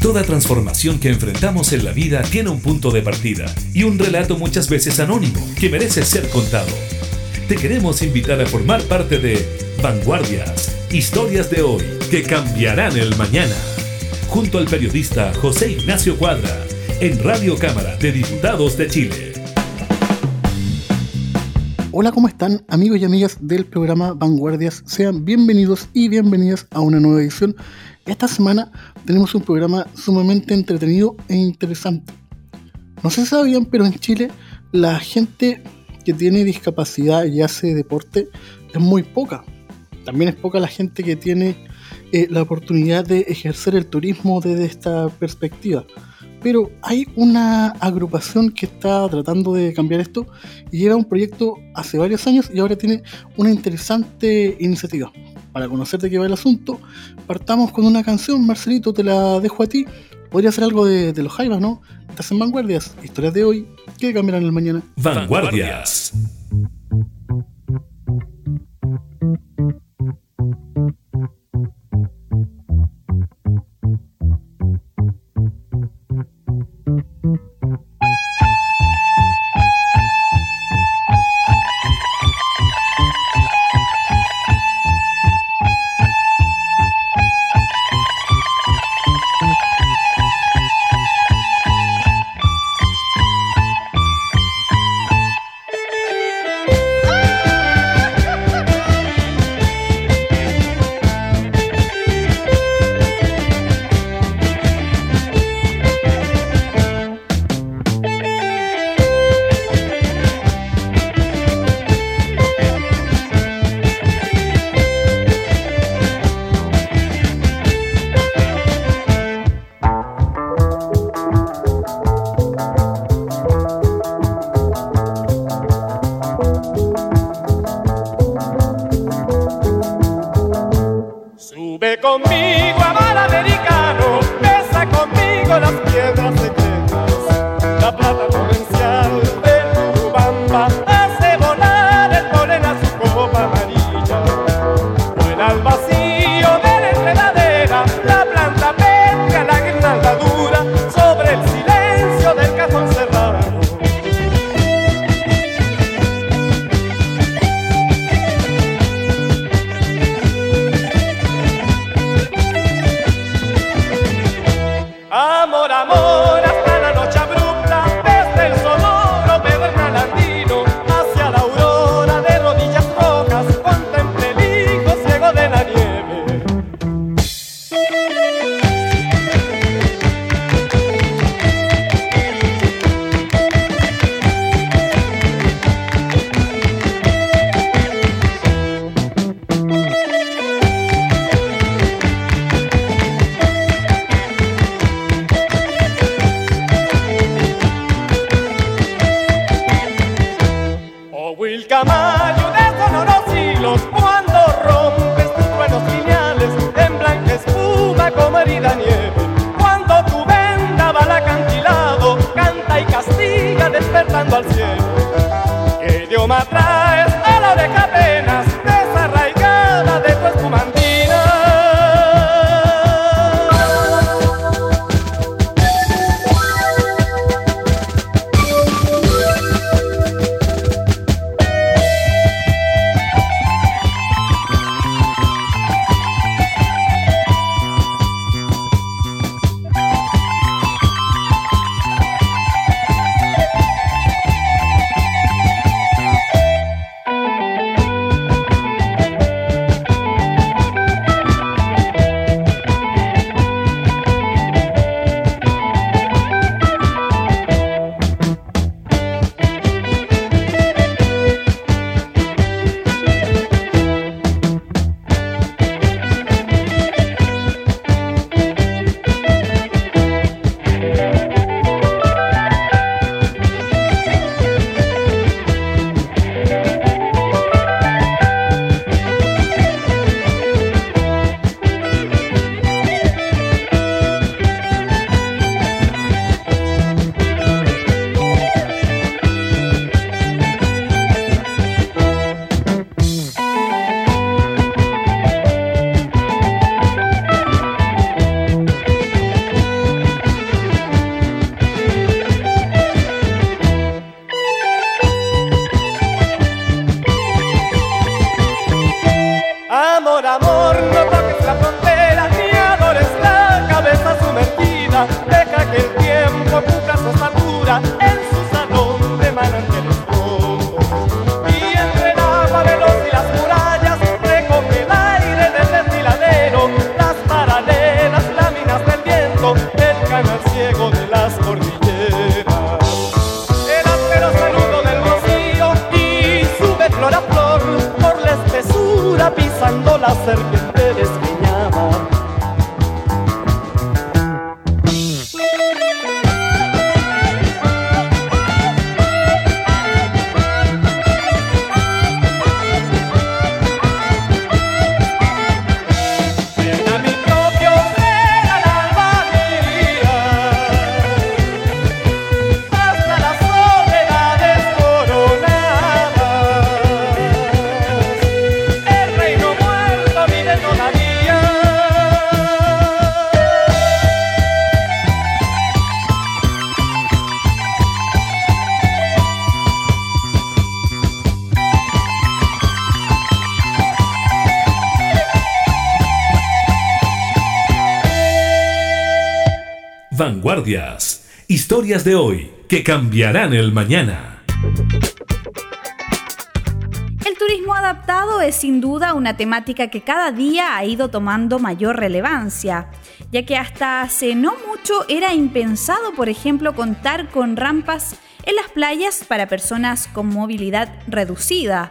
Toda transformación que enfrentamos en la vida tiene un punto de partida y un relato muchas veces anónimo que merece ser contado. Te queremos invitar a formar parte de Vanguardias, historias de hoy que cambiarán el mañana, junto al periodista José Ignacio Cuadra, en Radio Cámara de Diputados de Chile. Hola, ¿cómo están amigos y amigas del programa Vanguardias? Sean bienvenidos y bienvenidas a una nueva edición. Esta semana tenemos un programa sumamente entretenido e interesante. No sé si sabían, pero en Chile la gente que tiene discapacidad y hace deporte es muy poca. También es poca la gente que tiene eh, la oportunidad de ejercer el turismo desde esta perspectiva. Pero hay una agrupación que está tratando de cambiar esto y lleva un proyecto hace varios años y ahora tiene una interesante iniciativa. Para conocer de qué va el asunto, partamos con una canción. Marcelito, te la dejo a ti. Podría ser algo de, los Jaivas, ¿no? Estás en Vanguardias, historias de hoy que cambiarán el mañana. Vanguardias. Vanguardias. De hoy que cambiarán el mañana. El turismo adaptado es sin duda una temática que cada día ha ido tomando mayor relevancia, ya que hasta hace no mucho era impensado, por ejemplo, contar con rampas en las playas para personas con movilidad reducida.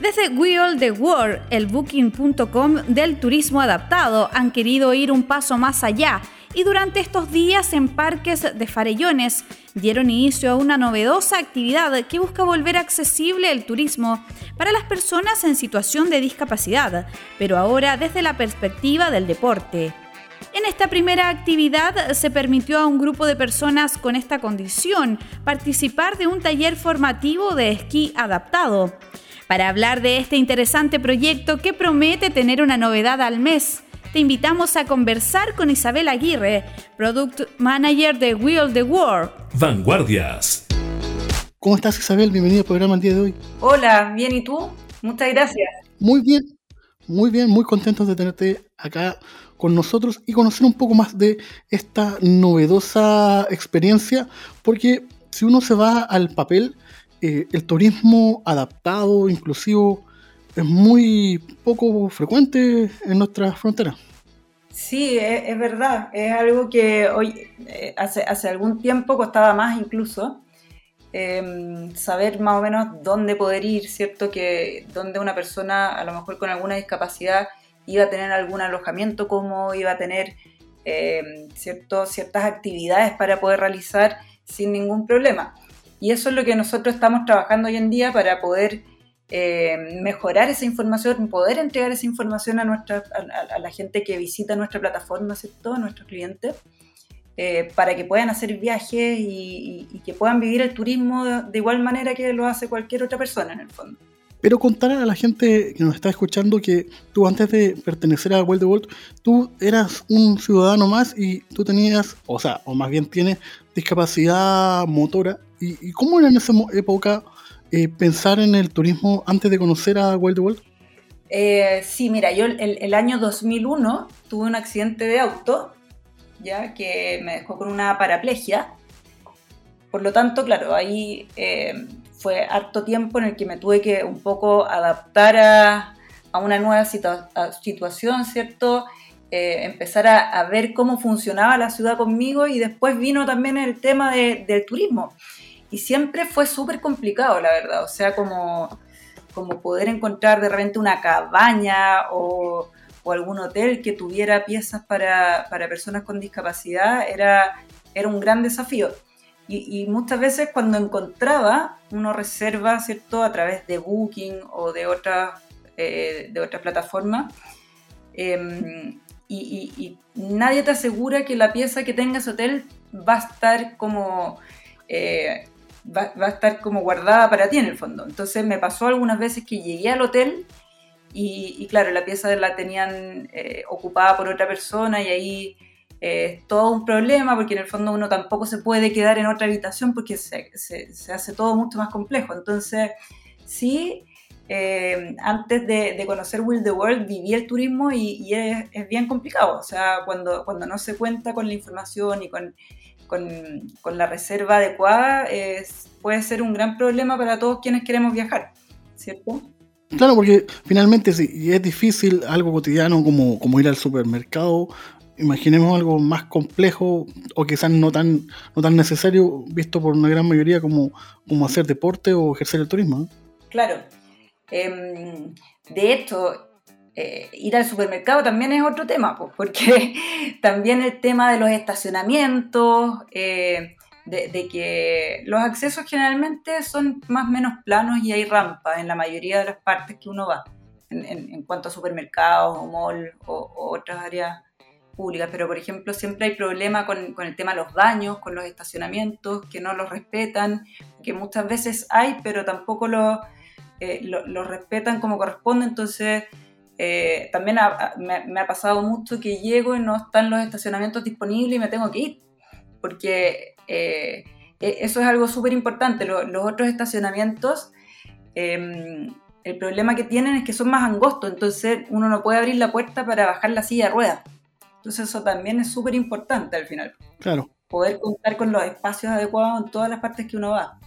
Desde Wheel the World, el booking.com del turismo adaptado, han querido ir un paso más allá y durante estos días en parques de Farellones dieron inicio a una novedosa actividad que busca volver accesible el turismo para las personas en situación de discapacidad, pero ahora desde la perspectiva del deporte. En esta primera actividad se permitió a un grupo de personas con esta condición participar de un taller formativo de esquí adaptado. Para hablar de este interesante proyecto que promete tener una novedad al mes, te invitamos a conversar con Isabel Aguirre, Product Manager de Wheel the World. Vanguardias. ¿Cómo estás Isabel? Bienvenida al programa el día de hoy. Hola, bien, ¿y tú? Muchas gracias. Muy bien, muy bien, muy contentos de tenerte acá con nosotros y conocer un poco más de esta novedosa experiencia, porque si uno se va al papel, eh, el turismo adaptado, inclusivo, es muy poco frecuente en nuestras fronteras. Sí, es, verdad, es algo que hoy, eh, hace, hace algún tiempo costaba más incluso. Em, saber más o menos dónde poder ir, ¿cierto? Que donde una persona, a lo mejor con alguna discapacidad, iba a tener algún alojamiento como iba a tener em, cierto, ciertas actividades para poder realizar sin ningún problema. Y eso es lo que nosotros estamos trabajando hoy en día para poder em, mejorar esa información, poder entregar esa información a, nuestra, a, la gente que visita nuestra plataforma, ¿cierto? a nuestros clientes. Eh, para que puedan hacer viajes y, que puedan vivir el turismo de, igual manera que lo hace cualquier otra persona en el fondo. Pero contar a la gente que nos está escuchando que tú antes de pertenecer a World of World, tú eras un ciudadano más y tú tenías, o sea, o más bien tienes discapacidad motora. ¿Y, cómo era en esa época eh, pensar en el turismo antes de conocer a of World? Eh, sí, mira, yo el, el, año 2001 tuve un accidente de auto ya que me dejó con una paraplegia. Por lo tanto, claro, ahí eh, fue harto tiempo en el que me tuve que un poco adaptar a, una nueva situación, ¿cierto? Eh, empezar a, ver cómo funcionaba la ciudad conmigo y después vino también el tema del turismo. Y siempre fue súper complicado, la verdad. O sea, como, como poder encontrar de repente una cabaña o, o algún hotel que tuviera piezas para, personas con discapacidad era, era un gran desafío. Y, muchas veces cuando encontraba uno reserva, ¿cierto?, a través de Booking o de otras eh, de otra plataforma, em, y, nadie te asegura que la pieza que tenga ese hotel va a estar como... Eh, va, va, a estar como guardada para ti en el fondo. Entonces me pasó algunas veces que llegué al hotel y, claro, la pieza la tenían eh, ocupada por otra persona y ahí eh, es todo un problema porque en el fondo uno tampoco se puede quedar en otra habitación porque se, se, hace todo mucho más complejo. Entonces, sí, eh, antes de, conocer Will the World viví el turismo y, es, es, bien complicado. O sea, cuando, cuando no se cuenta con la información y con, con, con la reserva adecuada, es, puede ser un gran problema para todos quienes queremos viajar, ¿cierto? Claro, porque finalmente si es difícil algo cotidiano como, como ir al supermercado, imaginemos algo más complejo o quizás no tan, no tan necesario visto por una gran mayoría como, como hacer deporte o ejercer el turismo. Claro. Em, de hecho, eh, ir al supermercado también es otro tema, pues, porque también el tema de los estacionamientos, eh, de, que los accesos generalmente son más o menos planos y hay rampas en la mayoría de las partes que uno va, en, cuanto a supermercados o mall o, otras áreas públicas. Pero, por ejemplo, siempre hay problema con, el tema de los baños, con los estacionamientos, que no los respetan, que muchas veces hay, pero tampoco los eh, lo, respetan como corresponde. Entonces, eh, también me, me ha pasado mucho que llego y no están los estacionamientos disponibles y me tengo que ir porque eh, e, eso es algo súper importante. Los, otros estacionamientos, em, el problema que tienen es que son más angostos, entonces uno no puede abrir la puerta para bajar la silla de ruedas. Entonces eso también es súper importante al final. Claro. Poder contar con los espacios adecuados en todas las partes que uno va.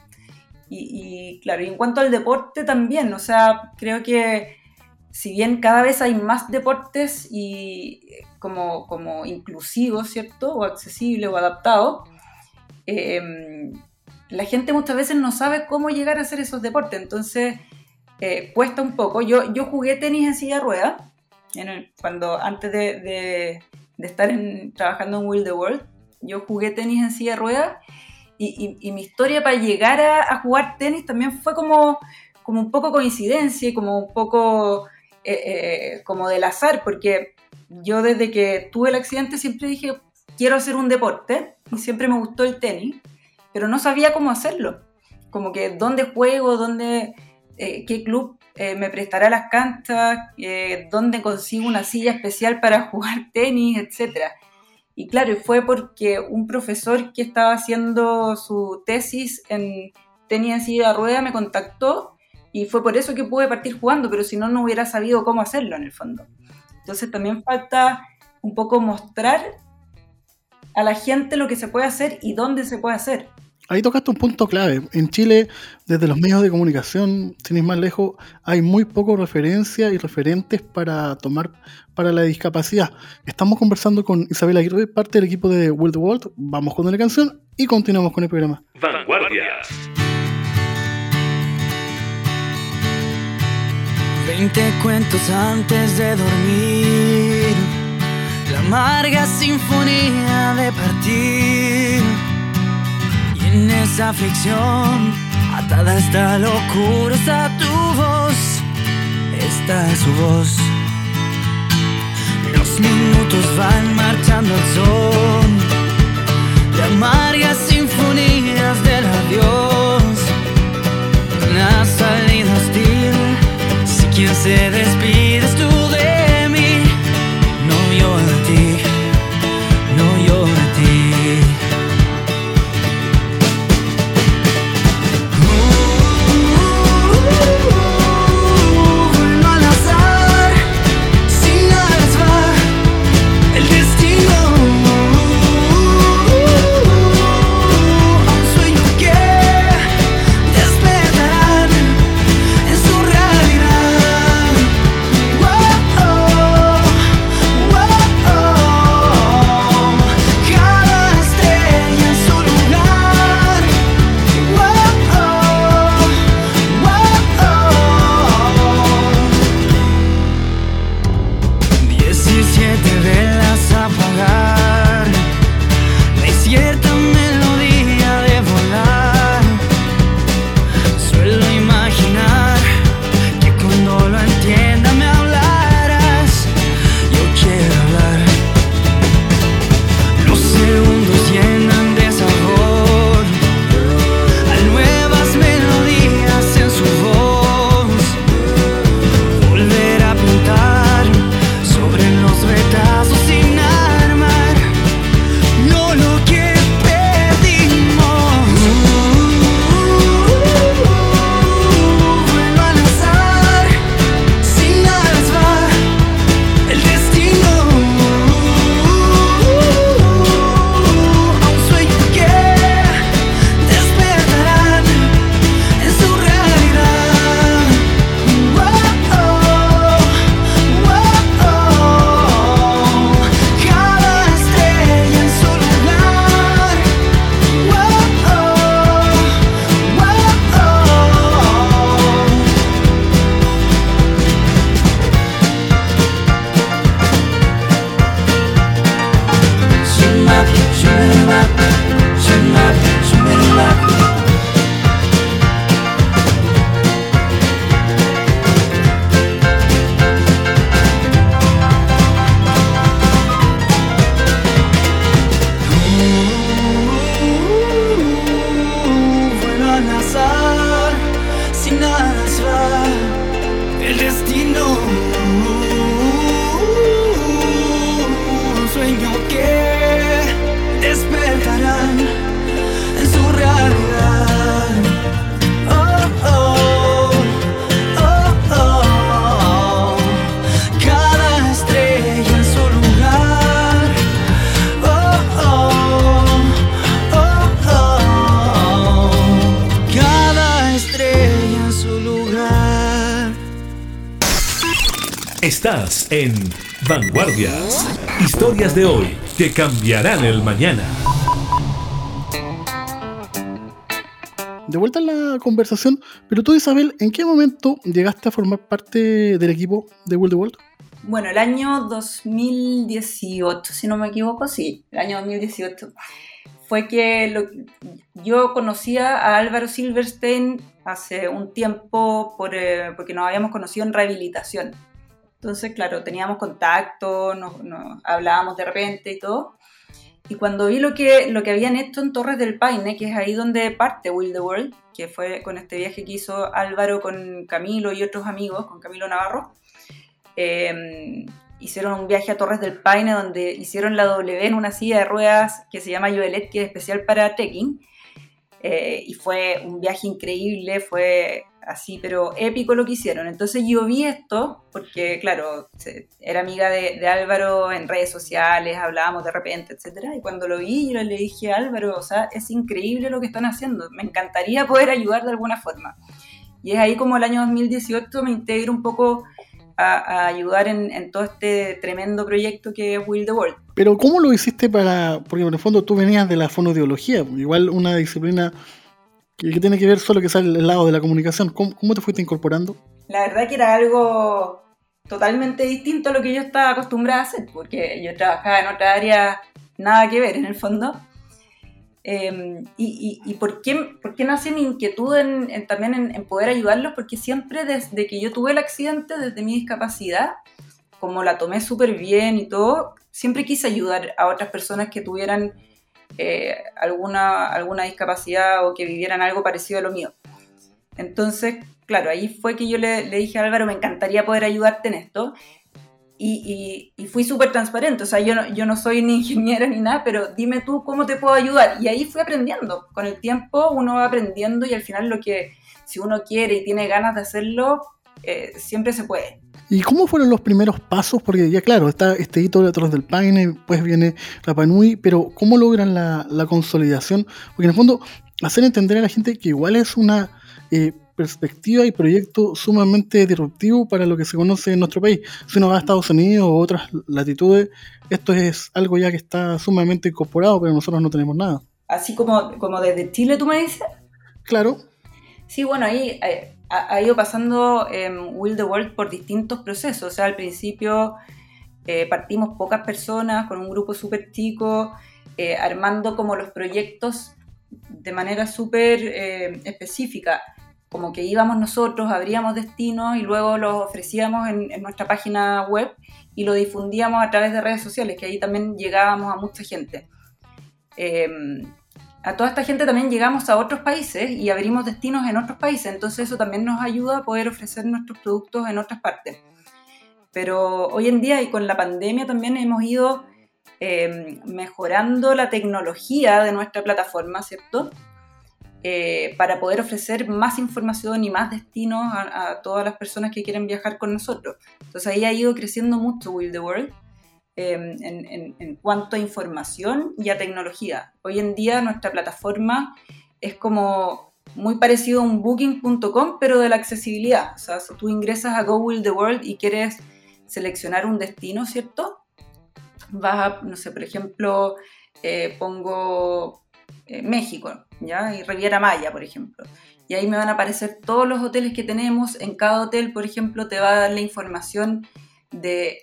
Y, claro, y en cuanto al deporte también, o sea, creo que si bien cada vez hay más deportes y como, como inclusivos, ¿cierto? O accesibles o adaptados, em, la gente muchas veces no sabe cómo llegar a hacer esos deportes, entonces eh, cuesta un poco. Yo, yo jugué tenis en silla de ruedas, cuando antes de, estar trabajando en Will the World, yo jugué tenis en silla de ruedas y, mi historia para llegar a, jugar tenis también fue como, como un poco coincidencia y como un poco eh, eh, como del azar, porque yo desde que tuve el accidente siempre dije, quiero hacer un deporte y siempre me gustó el tenis, pero no sabía cómo hacerlo. Como que dónde juego, dónde, eh, qué club me prestará las canchas, dónde consigo una silla especial para jugar tenis, etcétera. Y claro, fue porque un profesor que estaba haciendo su tesis en tenis en silla de rueda me contactó y fue por eso que pude partir jugando, pero si no, no hubiera sabido cómo hacerlo en el fondo. Entonces también falta un poco mostrar a la gente lo que se puede hacer y dónde se puede hacer. Ahí tocaste un punto clave. En Chile, desde los medios de comunicación, sin ir más lejos, hay muy poco referencia y referentes para tomar para la discapacidad. Estamos conversando con Isabel Aguirre, parte del equipo de World World. Vamos con la canción y continuamos con el programa. Vanguardia. Veinte cuentos antes de dormir, la amarga sinfonía de partir en esa aflicción, atada esta locura, está tu voz, esta es su voz. Los minutos van marchando al son de amargas sinfonías del adiós. Una salida quien se despide en Vanguardias. Historias de hoy que cambiarán el mañana. De vuelta a la conversación, pero tú Isabel, ¿en qué momento llegaste a formar parte del equipo de World World? Bueno, el año 2018, si no me equivoco, sí, el año 2018 fue que yo conocía a Álvaro Silverstein hace un tiempo por, eh, porque nos habíamos conocido en rehabilitación. Entonces, claro, teníamos contacto, nos, hablábamos de repente y todo. Y cuando vi lo que, lo que habían hecho en Torres del Paine, que es ahí donde parte Will the World, que fue con este viaje que hizo Álvaro con Camilo y otros amigos, con Camilo Navarro, eh, hicieron un viaje a Torres del Paine donde hicieron la W en una silla de ruedas que se llama Joelet, que es especial para trekking. Eh, y fue un viaje increíble, fue así, pero épico lo que hicieron. Entonces yo vi esto, porque claro, era amiga de, Álvaro en redes sociales, hablábamos de repente, etc. Y cuando lo vi, yo le dije, Álvaro, o sea, es increíble lo que están haciendo, me encantaría poder ayudar de alguna forma. Y es ahí como el año 2018 me integro un poco a, ayudar en, todo este tremendo proyecto que es Will the World. Pero ¿cómo lo hiciste para...? Porque en el fondo tú venías de la fonodiología, igual una disciplina que, tiene que ver solo que sale el lado de la comunicación. ¿Cómo, ¿Cómo, te fuiste incorporando? La verdad que era algo totalmente distinto a lo que yo estaba acostumbrada a hacer, porque yo trabajaba en otra área nada que ver en el fondo. Em, y, por, qué, por, qué, nace mi inquietud en, también en, poder ayudarlos? Porque siempre desde que yo tuve el accidente, desde mi discapacidad, como la tomé súper bien y todo, siempre quise ayudar a otras personas que tuvieran eh, alguna, alguna discapacidad o que vivieran algo parecido a lo mío. Entonces, claro, ahí fue que yo le, le dije a Álvaro, me encantaría poder ayudarte en esto y, fui súper transparente. O sea, yo no, yo no soy ni ingeniera ni nada, pero dime tú cómo te puedo ayudar. Y ahí fui aprendiendo. Con el tiempo uno va aprendiendo y al final lo que, si uno quiere y tiene ganas de hacerlo, eh, siempre se puede. ¿Y cómo fueron los primeros pasos? Porque ya claro, está este hito de atrás del Paine, pues viene Rapa Nui, pero ¿cómo logran la, la, consolidación? Porque en el fondo, hacer entender a la gente que igual es una eh, perspectiva y proyecto sumamente disruptivo para lo que se conoce en nuestro país. Si uno va a Estados Unidos o otras latitudes, esto es algo ya que está sumamente incorporado, pero nosotros no tenemos nada. Así como, como desde Chile, tú me dices. Claro. Sí, bueno, ahí eh, ha, ido pasando em, Will the World por distintos procesos. O sea, al principio eh, partimos pocas personas con un grupo súper chico, eh, armando como los proyectos de manera súper específica como que íbamos nosotros, abríamos destinos y luego los ofrecíamos en, nuestra página web y lo difundíamos a través de redes sociales, que ahí también llegábamos a mucha gente. Em, a toda esta gente también llegamos a otros países y abrimos destinos en otros países, entonces eso también nos ayuda a poder ofrecer nuestros productos en otras partes. Pero hoy en día y con la pandemia también hemos ido em, mejorando la tecnología de nuestra plataforma, ¿cierto? Eh, para poder ofrecer más información y más destinos a, todas las personas que quieren viajar con nosotros. Entonces ahí ha ido creciendo mucho Will the World em, en, cuanto a información y a tecnología. Hoy en día nuestra plataforma es como muy parecido a un booking.com, pero de la accesibilidad. O sea, si tú ingresas a Go Will the World y quieres seleccionar un destino, ¿cierto? Vas a, no sé, por ejemplo, eh, pongo eh, México ¿ya? Y Riviera Maya, por ejemplo. Y ahí me van a aparecer todos los hoteles que tenemos. En cada hotel, por ejemplo, te va a dar la información de,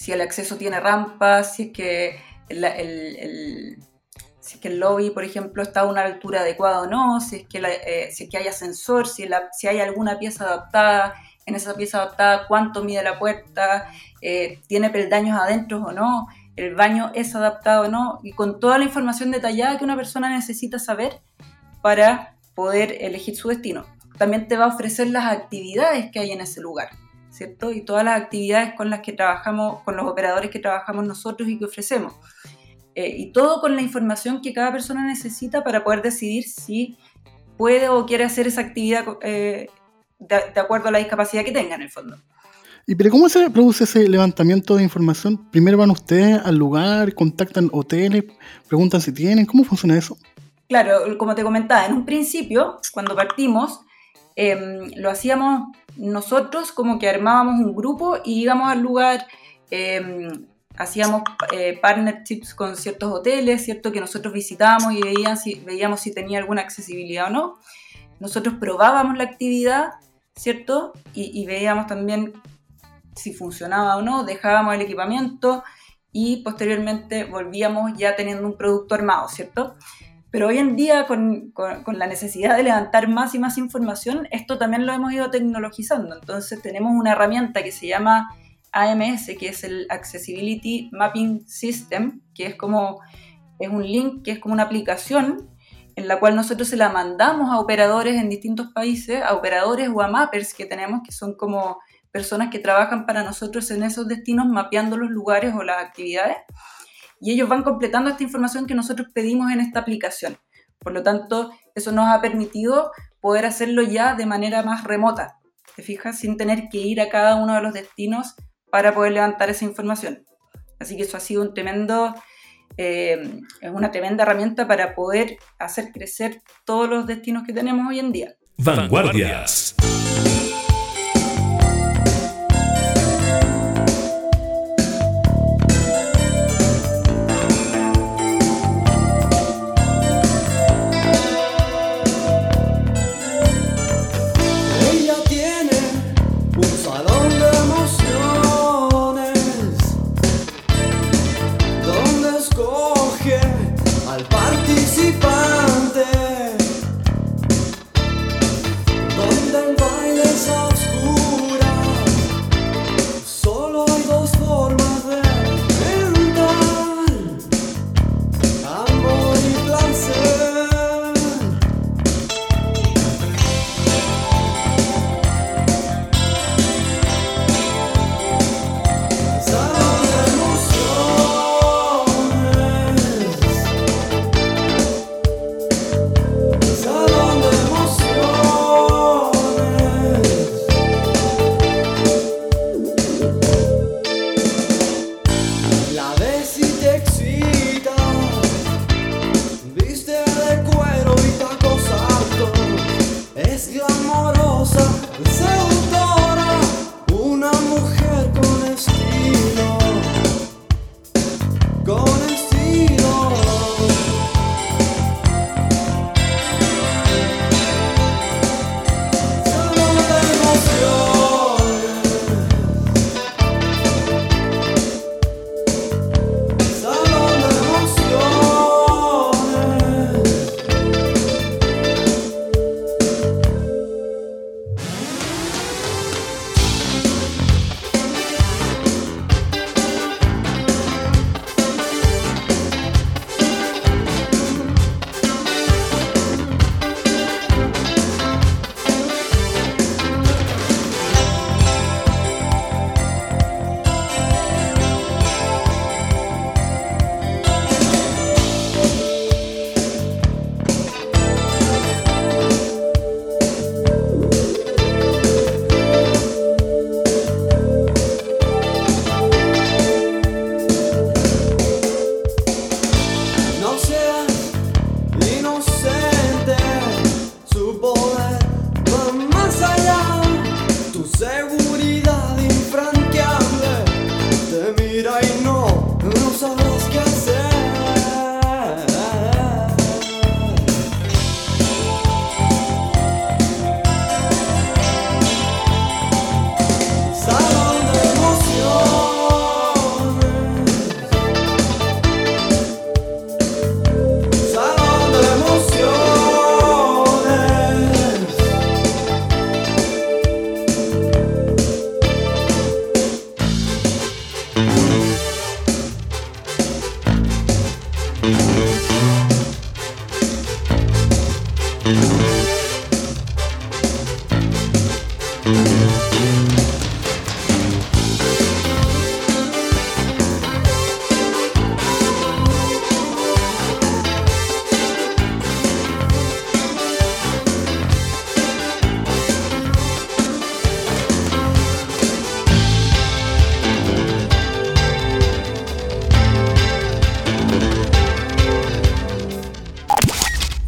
si el acceso tiene rampas, si es que el, si es que el lobby, por ejemplo, está a una altura adecuada o no, si es que, eh, si es que hay ascensor, si, si hay alguna pieza adaptada, en esa pieza adaptada cuánto mide la puerta, eh, tiene peldaños adentro o no, el baño es adaptado o no, y con toda la información detallada que una persona necesita saber para poder elegir su destino. También te va a ofrecer las actividades que hay en ese lugar, ¿cierto? Y todas las actividades con las que trabajamos, con los operadores que trabajamos nosotros y que ofrecemos. Eh, y todo con la información que cada persona necesita para poder decidir si puede o quiere hacer esa actividad eh, de acuerdo a la discapacidad que tenga en el fondo. ¿Y pero cómo se produce ese levantamiento de información? Primero van ustedes al lugar, contactan hoteles, preguntan si tienen, ¿cómo funciona eso? Claro, como te comentaba, en un principio, cuando partimos, em, lo hacíamos nosotros como que armábamos un grupo y íbamos al lugar, em, hacíamos eh, partnerships con ciertos hoteles, ¿cierto? Que nosotros visitábamos y veíamos si tenía alguna accesibilidad o no. Nosotros probábamos la actividad, ¿cierto? Y, veíamos también si funcionaba o no, dejábamos el equipamiento y posteriormente volvíamos ya teniendo un producto armado, ¿cierto? Pero hoy en día, con, con, la necesidad de levantar más y más información, esto también lo hemos ido tecnologizando. Entonces tenemos una herramienta que se llama AMS, que es el Accessibility Mapping System, que es como es un link que es como una aplicación en la cual nosotros se la mandamos a operadores en distintos países, a operadores o a mappers que tenemos, que son como personas que trabajan para nosotros en esos destinos mapeando los lugares o las actividades. Y ellos van completando esta información que nosotros pedimos en esta aplicación. Por lo tanto, eso nos ha permitido poder hacerlo ya de manera más remota, ¿te fijas? Sin tener que ir a cada uno de los destinos para poder levantar esa información. Así que eso ha sido un tremendo, eh, es una tremenda herramienta para poder hacer crecer todos los destinos que tenemos hoy en día. Vanguardias.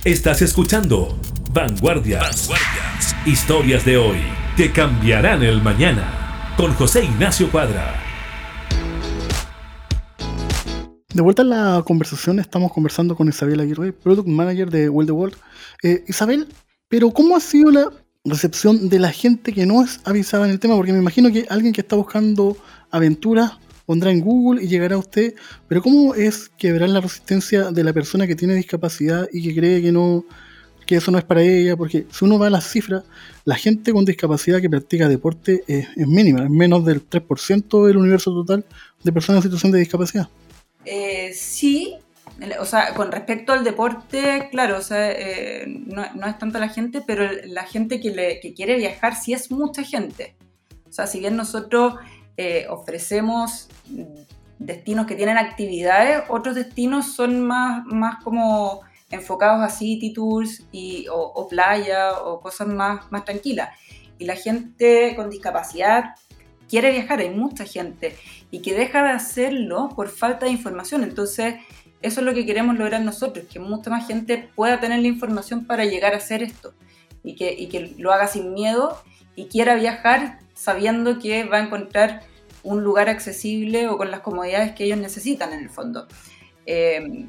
Estás escuchando Vanguardias. Vanguardias. Historias de hoy que cambiarán el mañana. Con José Ignacio Cuadra. De vuelta en la conversación, estamos conversando con Isabel Aguirre, Product Manager de World the World. Eh, Isabel, pero ¿cómo ha sido la recepción de la gente que no es avisada en el tema? Porque me imagino que alguien que está buscando aventuras pondrá en Google y llegará a usted, pero ¿cómo es quebrar la resistencia de la persona que tiene discapacidad y que cree que no que eso no es para ella, porque si uno va a las cifras, la gente con discapacidad que practica deporte es, mínima, es menos del 3% del universo total de personas en situación de discapacidad. Eh, sí, o sea, con respecto al deporte, claro, o sea, eh, no, es tanto la gente, pero la gente que, quiere viajar sí es mucha gente. O sea, si bien nosotros eh, ofrecemos destinos que tienen actividades, otros destinos son más, más como enfocados a city tours y, o, playa o cosas más, más tranquilas. Y la gente con discapacidad quiere viajar, hay mucha gente, y que deja de hacerlo por falta de información. Entonces, eso es lo que queremos lograr nosotros, que mucha más gente pueda tener la información para llegar a hacer esto y que, y que lo haga sin miedo y quiera viajar sabiendo que va a encontrar un lugar accesible o con las comodidades que ellos necesitan en el fondo. Eh,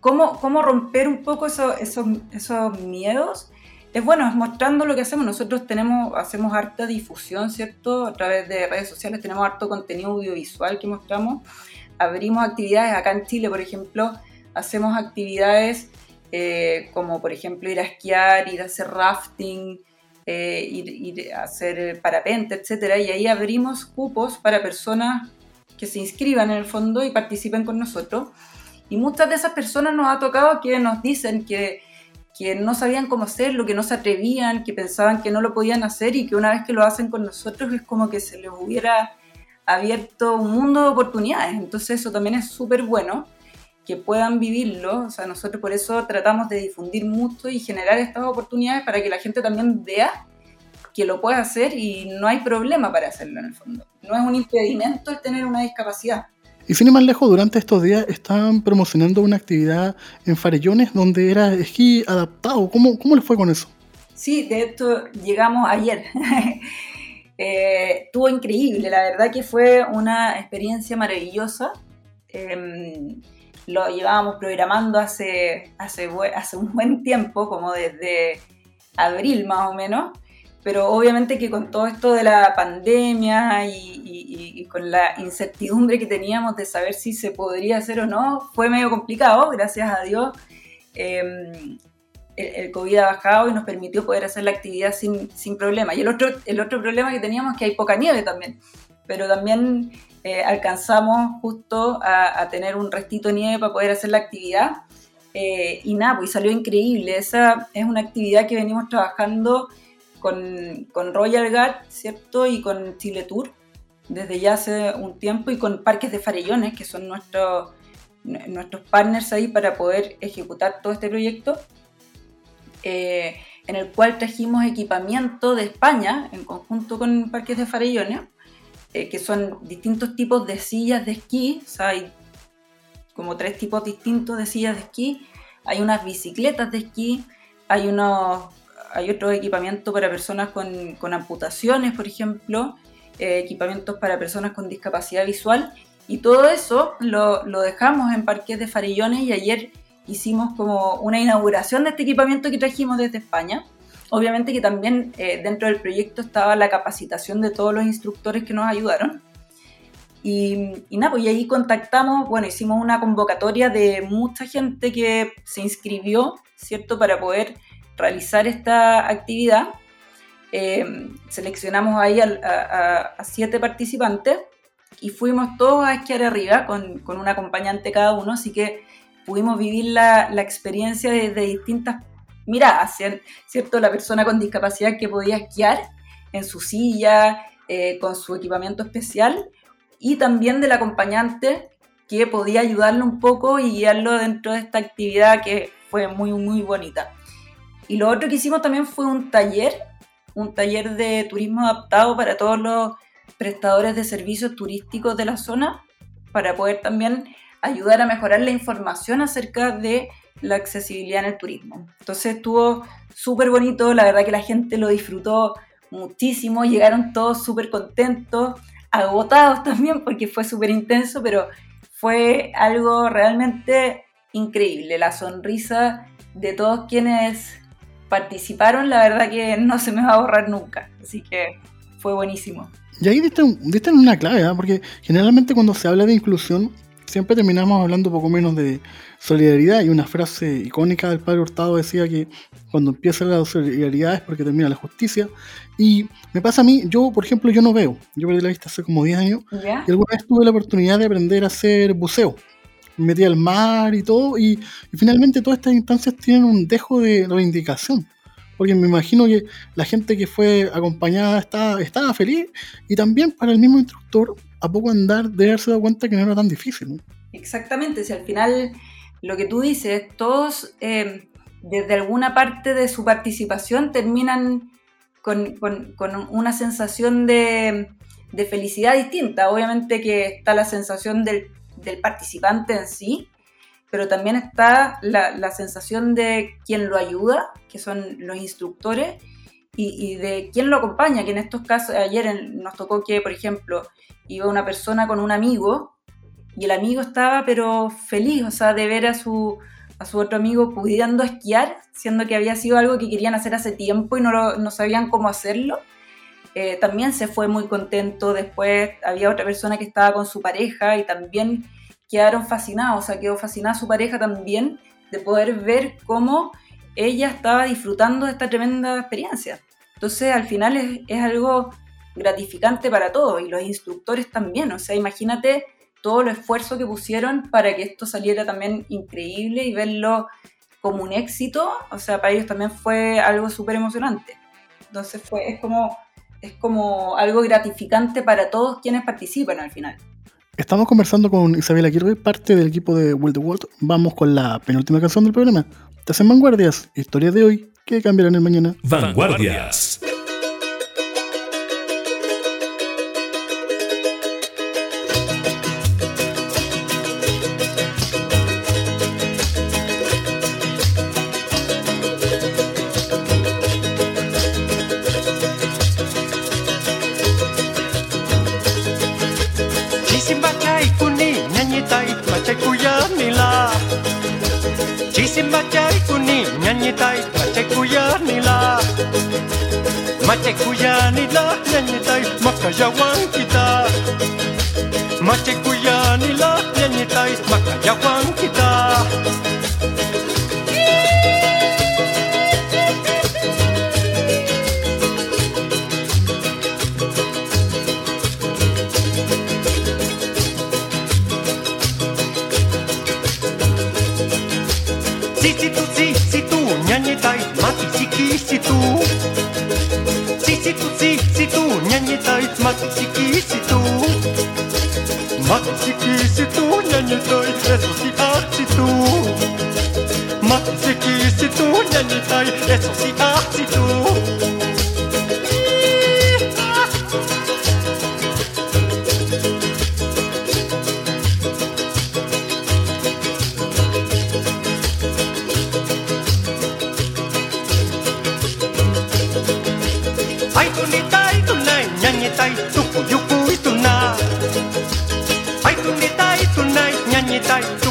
¿Cómo, romper un poco esos, esos miedos? Es bueno, es mostrando lo que hacemos. Nosotros tenemos, hacemos harta difusión, ¿cierto? A través de redes sociales tenemos harto contenido audiovisual que mostramos. Abrimos actividades acá en Chile, por ejemplo, hacemos actividades eh, como, por ejemplo, ir a esquiar, ir a hacer rafting, eh, ir, a hacer parapente, etc. Y ahí abrimos cupos para personas que se inscriban en el fondo y participen con nosotros. Y muchas de esas personas nos ha tocado que nos dicen que, que no sabían cómo hacerlo, que no se atrevían, que pensaban que no lo podían hacer y que una vez que lo hacen con nosotros es como que se les hubiera abierto un mundo de oportunidades. Entonces eso también es súper bueno que puedan vivirlo. O sea, nosotros por eso tratamos de difundir mucho y generar estas oportunidades para que la gente también vea que lo puede hacer y no hay problema para hacerlo en el fondo. No es un impedimento el tener una discapacidad. Y sin ir más lejos, durante estos días estaban promocionando una actividad en Farellones donde era esquí adaptado. ¿Cómo, cómo les fue con eso? Sí, de hecho llegamos ayer. eh, estuvo increíble, la verdad que fue una experiencia maravillosa. Em, lo llevábamos programando hace, hace, hace un buen tiempo, como desde abril más o menos pero obviamente que con todo esto de la pandemia y, con la incertidumbre que teníamos de saber si se podría hacer o no, fue medio complicado, gracias a Dios. Em, el, COVID ha bajado y nos permitió poder hacer la actividad sin, sin problema. Y el otro, el otro problema que teníamos es que hay poca nieve también, pero también eh, alcanzamos justo a, tener un restito de nieve para poder hacer la actividad. Eh, y nada, pues salió increíble. Esa es una actividad que venimos trabajando con, Royal Guard, ¿cierto? Y con Chile Tour desde ya hace un tiempo y con Parques de Farellones, que son nuestros, nuestros partners ahí para poder ejecutar todo este proyecto, eh, en el cual trajimos equipamiento de España en conjunto con Parques de Farellones, eh, que son distintos tipos de sillas de esquí, o sea, hay como tres tipos distintos de sillas de esquí, hay unas bicicletas de esquí, hay unos hay otro equipamiento para personas con, amputaciones, por ejemplo, eh, equipamientos para personas con discapacidad visual, y todo eso lo, dejamos en Parques de Farillones y ayer hicimos como una inauguración de este equipamiento que trajimos desde España. Obviamente que también eh, dentro del proyecto estaba la capacitación de todos los instructores que nos ayudaron. Y, y, nada, pues y ahí contactamos, bueno, hicimos una convocatoria de mucha gente que se inscribió, ¿cierto? Para poder realizar esta actividad. Eh, seleccionamos ahí a, siete participantes y fuimos todos a esquiar arriba con, un acompañante cada uno, así que pudimos vivir la, experiencia desde distintas miradas, ¿cierto? La persona con discapacidad que podía esquiar en su silla, eh, con su equipamiento especial, y también del acompañante que podía ayudarlo un poco y guiarlo dentro de esta actividad que fue muy, muy bonita. Y lo otro que hicimos también fue un taller, un taller de turismo adaptado para todos los prestadores de servicios turísticos de la zona, para poder también ayudar a mejorar la información acerca de la accesibilidad en el turismo. Entonces estuvo súper bonito, la verdad que la gente lo disfrutó muchísimo, llegaron todos súper contentos, agotados también porque fue súper intenso, pero fue algo realmente increíble. La sonrisa de todos quienes participaron, la verdad que no se me va a borrar nunca, así que fue buenísimo. Y ahí diste, una clave, ¿eh? porque generalmente cuando se habla de inclusión, siempre terminamos hablando poco menos de solidaridad. Y una frase icónica del padre Hurtado decía que cuando empieza la solidaridad es porque termina la justicia. Y me pasa a mí, yo por ejemplo, yo no veo. Yo perdí la vista hace como 10 años. Y alguna vez tuve la oportunidad de aprender a hacer buceo. Me metí al mar y todo. Y, y finalmente todas estas instancias tienen un dejo de reivindicación porque me imagino que la gente que fue acompañada estaba, estaba feliz y también para el mismo instructor a poco andar de haberse dado cuenta que no era tan difícil. Exactamente, si al final lo que tú dices, todos eh, desde alguna parte de su participación terminan con, una sensación de, felicidad distinta. Obviamente que está la sensación del, participante en sí, pero también está la, sensación de quien lo ayuda, que son los instructores, y, y, de quién lo acompaña, que en estos casos, ayer nos tocó que, por ejemplo, iba una persona con un amigo y el amigo estaba pero feliz, o sea, de ver a su, a su otro amigo pudiendo esquiar, siendo que había sido algo que querían hacer hace tiempo y no, no sabían cómo hacerlo. Eh, también se fue muy contento. Después había otra persona que estaba con su pareja y también quedaron fascinados, o sea, quedó fascinada su pareja también de poder ver cómo ella estaba disfrutando de esta tremenda experiencia. Entonces, al final es, es algo gratificante para todos y los instructores también. O sea, imagínate todo el esfuerzo que pusieron para que esto saliera también increíble y verlo como un éxito. O sea, para ellos también fue algo súper emocionante. Entonces fue, es como, es como algo gratificante para todos quienes participan al final. Estamos conversando con Isabela Aguirre, parte del equipo de World the World. Vamos con la penúltima canción del programa. Te hacen vanguardias, historias de hoy que cambiarán el mañana. Vanguardias. si macaiku ni nyanyi tai macaiku ya ni lah macaiku ya ni lah nyanyi tai maka jawang kita macaiku ya nila, nyanyi tai maka jawang kita Matsikisitu, nyanyetait, matsikisitu Matsikisitu, nyanyetait, resucitu la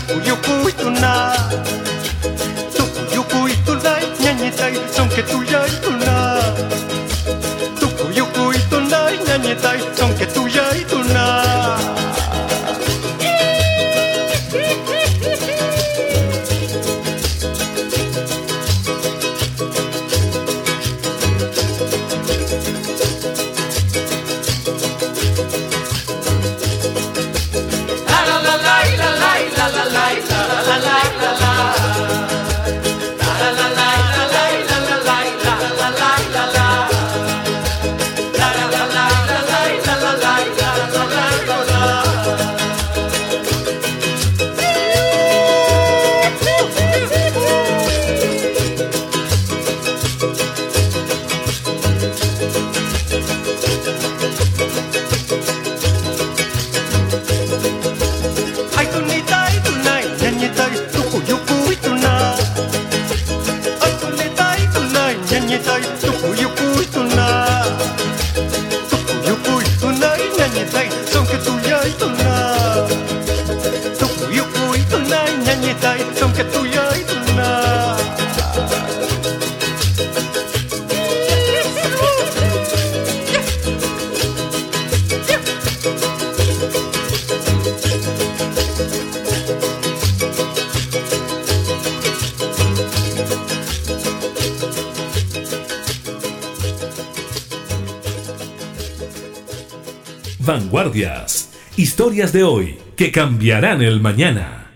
Vanguardias. Historias de hoy que cambiarán el mañana.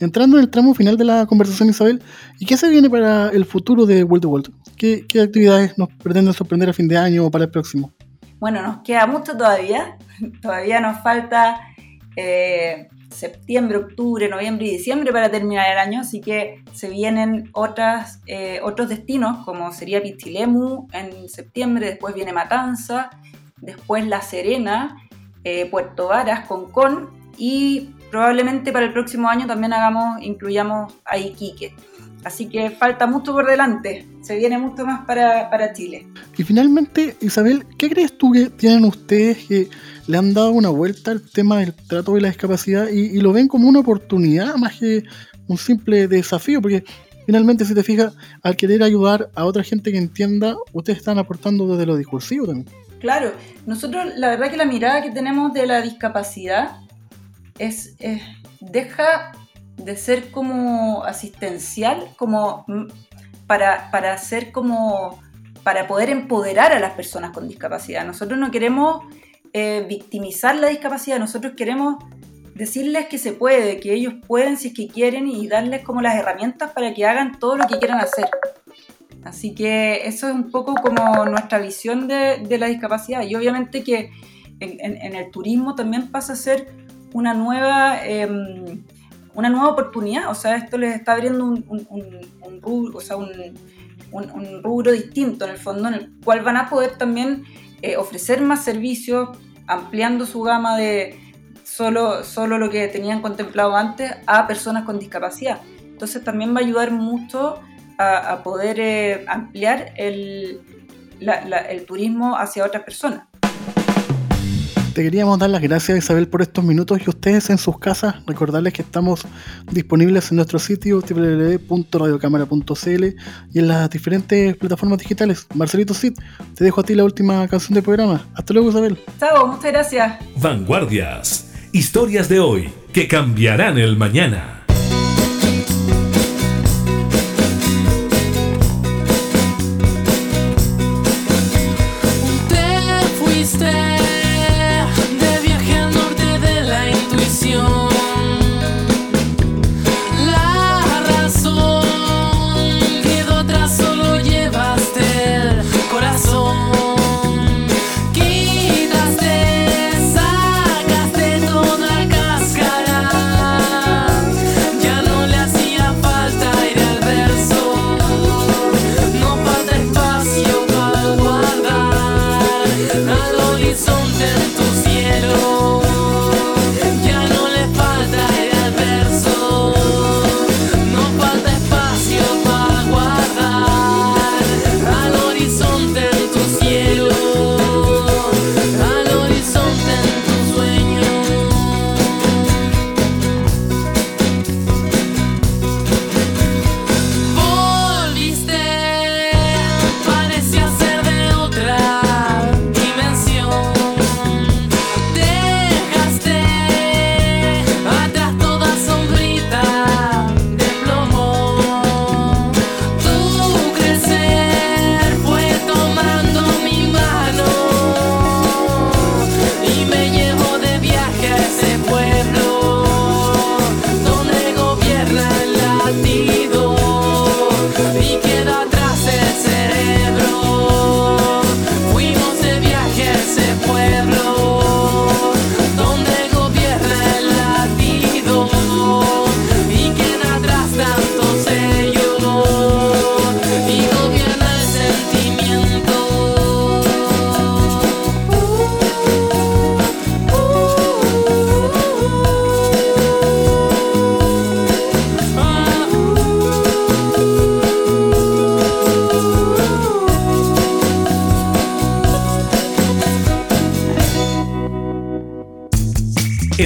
Entrando en el tramo final de la conversación, Isabel, ¿y qué se viene para el futuro de World to World? ¿Qué, qué actividades nos pretenden sorprender a fin de año o para el próximo? Bueno, nos queda mucho todavía. Todavía nos falta eh, septiembre, octubre, noviembre y diciembre para terminar el año, así que se vienen eh, otros destinos, como sería Pichilemu en septiembre, después viene Matanza, después La Serena, eh, Puerto Varas, Concón y probablemente para el próximo año también hagamos, incluyamos a Iquique. Así que falta mucho por delante, se viene mucho más para, para Chile. Y finalmente, Isabel, ¿qué crees tú que tienen ustedes que le han dado una vuelta al tema del trato de la discapacidad y, lo ven como una oportunidad más que un simple desafío? Porque finalmente, si te fijas, al querer ayudar a otra gente que entienda, ustedes están aportando desde lo discursivo también. Claro, nosotros la verdad que la mirada que tenemos de la discapacidad es, es- deja de ser como asistencial, como mm, para, para ser como para poder empoderar a las personas con discapacidad. Nosotros no queremos eh, victimizar la discapacidad, nosotros queremos decirles que se puede, que ellos pueden si es que quieren y darles como las herramientas para que hagan todo lo que quieran hacer. Así que eso es un poco como nuestra visión de, la discapacidad. Y obviamente que en, el turismo también pasa a ser una nueva, em, una nueva oportunidad. O sea, esto les está abriendo un, rubro, un rubro distinto en el fondo, en el cual van a poder también eh, ofrecer más servicios, ampliando su gama de solo, solo lo que tenían contemplado antes a personas con discapacidad. Entonces también va a ayudar mucho a, poder eh, ampliar el, la- la- el turismo hacia otras personas. Te queríamos dar las gracias, Isabel, por estos minutos y ustedes en sus casas, recordarles que estamos disponibles en nuestro sitio www.radiocámara.cl y en las diferentes plataformas digitales. Marcelito Cid, te dejo a ti la última canción del programa. Hasta luego, Isabel. Chao, muchas gracias. Vanguardias. Historias de hoy que cambiarán el mañana.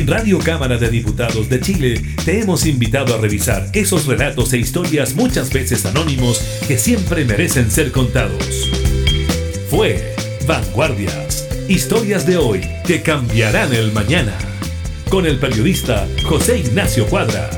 Radio Cámara de Diputados de Chile te hemos invitado a revisar esos relatos e historias muchas veces anónimos que siempre merecen ser contados. Fue Vanguardias, historias de hoy que cambiarán el mañana, con el periodista José Ignacio Cuadra.